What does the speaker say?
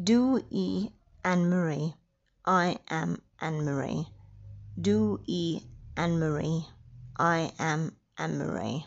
Do e Anne Marie, I am Anne Marie. Do e Anne Marie, I am Anne Marie.